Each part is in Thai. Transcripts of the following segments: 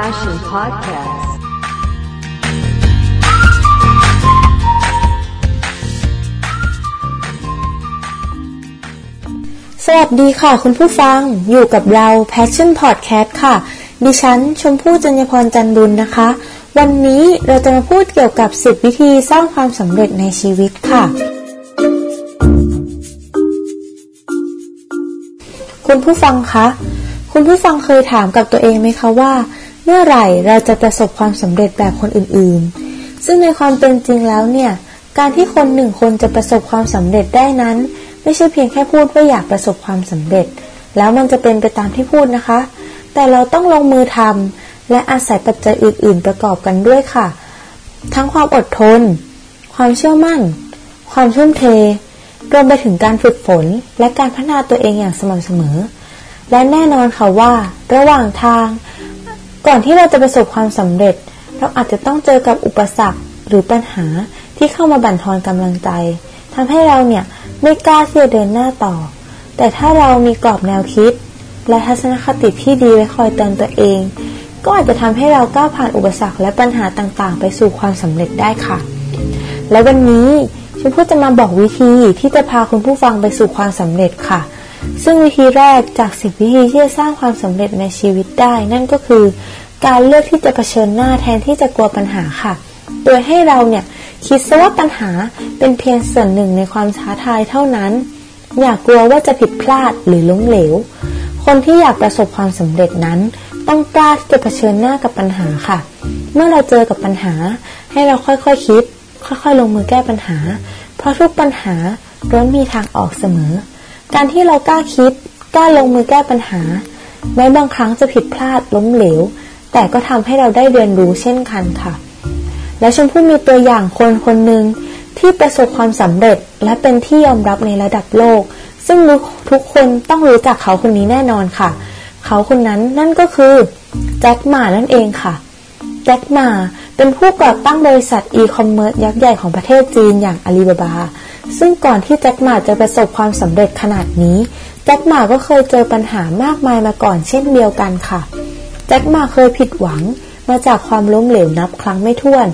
Passion Podcast สวัสดีค่ะ คุณผู้ฟังอยู่กับเรา Passion Podcast ค่ะ ดิฉันชมพู่จัญญพรจันบุญนะคะ วันนี้เราจะมาพูดเกี่ยวกับ 10 วิธีสร้างความสำเร็จในชีวิตค่ะคุณผู้ฟังคะ คุณผู้ฟังเคยถามกับตัวเองไหมคะว่า เมื่อไหร่เราจะประสบความสำเร็จแบบคนอื่นๆ ซึ่งในความเป็นจริงแล้วเนี่ย การที่คนหนึ่งคนจะประสบความสำเร็จได้นั้น ไม่ใช่เพียงแค่พูดว่าอยากประสบความสำเร็จ แล้วมันจะเป็นไปตามที่พูดนะคะ แต่เราต้องลงมือทำและอาศัยปัจจัยอื่น ๆ ประกอบกันด้วยค่ะ ทั้งความอดทน ความเชื่อมั่น ความทุ่มเทรวมไปถึงการฝึกฝนและการพัฒนาตัวเองอย่างสม่ำเสมอ และแน่นอนค่ะว่า ระหว่างทาง ก่อนที่เราจะประสบความสำเร็จ เราอาจจะต้องเจอกับอุปสรรคหรือปัญหาที่เข้ามาบั่นทอนกำลังใจทำให้เราเนี่ยไม่กล้าที่จะเดินหน้าต่อ แต่ถ้าเรามีกรอบแนวคิด และทัศนคติที่ดีไว้คอยเตือนตัวเอง ก็อาจจะทำให้เราก้าวผ่านอุปสรรคและปัญหาต่างๆ ไปสู่ความสำเร็จได้ค่ะ และวันนี้ชมพู่จะมาบอกวิธีที่จะพาคุณผู้ฟังไปสู่ความสำเร็จค่ะ ซึ่งวิธีแรกจากสิบวิธีที่จะสร้างความสำเร็จในชีวิตได้ นั่นก็คือ การเลือกที่จะเผชิญหน้าแทนที่จะกลัวปัญหาค่ะ โดยให้เราเนี่ยคิดซะว่าปัญหาเป็นเพียงส่วนหนึ่งในความท้าทายเท่านั้น อย่ากลัวว่าจะผิดพลาดหรือล้มเหลว คนที่อยากประสบความสำเร็จนั้น ต้องกล้าที่จะเผชิญหน้ากับปัญหาค่ะ เมื่อเราเจอกับปัญหา ให้เราค่อยๆคคิด ค่อยๆ ลงมือแก้ปัญหา เพราะทุกปัญหาล้วนมีทางออกเสมอ การที่เรากล้าคิดกล้าลงมือแก้ปัญหา แม้บางครั้งจะผิดพลาดล้มเหลว แต่ก็ทำให้เราได้เรียนรู้เช่นกันค่ะ และชมพู่มีตัวอย่างคนคนหนึ่งที่ประสบความสำเร็จและเป็นที่ยอมรับในระดับโลก ซึ่งทุกคนต้องรู้จักเขาคนนี้แน่นอนค่ะ เขาคนนั้นนั่นก็คือแจ็คหมานั่นเองค่ะแจ็คหมา เป็นผู้ก่อตั้งบริษัทอีคอมเมิร์ซยักษ์ใหญ่ของประเทศจีนอย่างอาลีบาบา ซึ่งก่อนที่แจ็คหมาจะประสบความสำเร็จขนาดนี้ แจ็คหมาก็เคยเจอปัญหามากมายมาก่อนเช่นเดียวกันค่ะ แจ็คหมาเคยผิดหวังมาจากความล้มเหลวนับครั้งไม่ถ้วน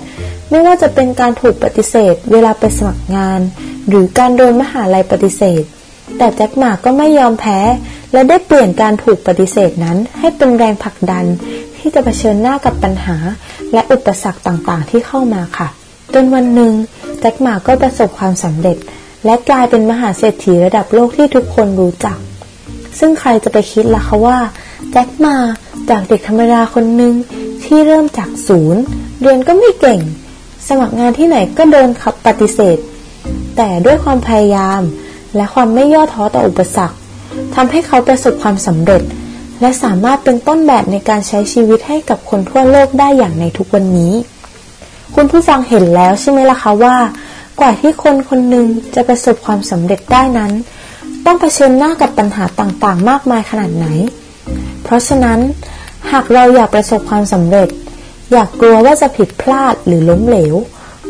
ไม่ว่าจะเป็นการถูกปฏิเสธ เวลาไปสมัครงาน หรือการโดนมหาลัยปฏิเสธ แต่แจ็คหมาก็ไม่ยอมแพ้ และได้เปลี่ยนการถูกปฏิเสธนั้นให้เป็นแรงผลักดันที่จะเผชิญหน้ากับปัญหา และอุปสรรคต่างๆ ที่เข้ามาค่ะ จนวันหนึ่งแจ็คหมาก็ประสบความสำเร็จ และกลายเป็นมหาเศรษฐีระดับโลกที่ทุกคนรู้จัก ซึ่งใครจะไปคิดล่ะคะว่าแจ็คมาจากเด็กธรรมดาคนหนึ่งที่เริ่มจากศูนย์ เรียนก็ไม่เก่ง สมัครงานที่ไหนก็โดนขับปฏิเสธ แต่ด้วยความพยายาม และความไม่ย่อท้อต่ออุปสรรค ทำให้เขาประสบความสำเร็จ และสามารถเป็นต้นแบบในการใช้ชีวิตให้กับคนทั่วโลกได้อย่างในทุกวันนี้ คุณผู้ฟังเห็นแล้วใช่ไหมล่ะคะว่า กว่าที่คนคนหนึ่งจะประสบความสำเร็จได้นั้น ต้องเผชิญหน้ากับปัญหาต่างๆ มากมายขนาดไหน เพราะฉะนั้น หากเราอยากประสบความสำเร็จ อยากกลัวว่าจะผิดพลาดหรือล้มเหลว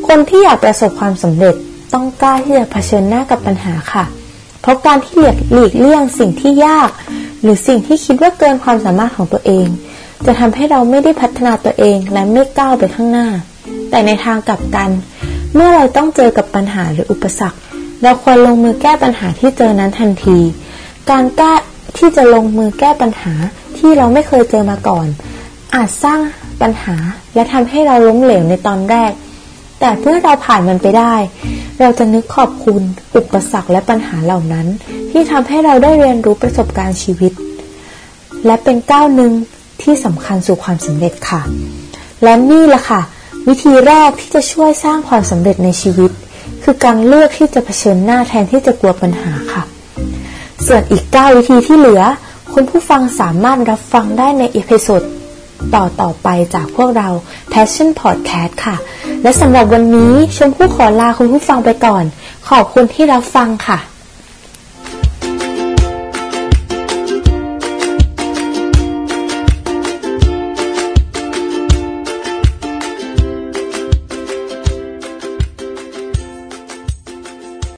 คนที่อยากประสบความสำเร็จต้องกล้าที่จะเผชิญหน้ากับปัญหาค่ะ เพราะการที่หลีกเลี่ยงสิ่งที่ยาก หรือสิ่งที่คิดว่าเกินความสามารถของตัวเอง จะทำให้เราไม่ได้พัฒนาตัวเองและไม่ก้าวไปข้างหน้า แต่ในทางกลับกัน เมื่อเราต้องเจอกับปัญหาหรืออุปสรรค เราควรลงมือแก้ปัญหาที่เจอนั้นทันที การกล้าที่จะลงมือแก้ปัญหาที่เราไม่เคยเจอมาก่อน อาจสร้างปัญหาและทำให้เราล้มเหลวในตอนแรก แต่เมื่อเราผ่านมันไปได้ เราจะนึกขอบคุณ อุปสรรคและปัญหาเหล่านั้น ที่ทำให้เราได้เรียนรู้ประสบการณ์ชีวิต และเป็นก้าวหนึ่งที่สำคัญสู่ความสำเร็จค่ะ และนี่แหละค่ะ วิธีแรกที่จะช่วยสร้างความสำเร็จในชีวิต คือการเลือกที่จะเผชิญหน้าแทนที่จะกลัวปัญหาค่ะ ส่วนอีก 9 วิธีที่เหลือ คุณผู้ฟังสามารถรับฟังได้ในอีพิโซดต่อต่อไปจากพวกเรา Passion Podcast ค่ะ และสำหรับวันนี้ชมพู่ขอลาคุณผู้ฟังไปก่อน ขอบคุณที่รับฟังค่ะ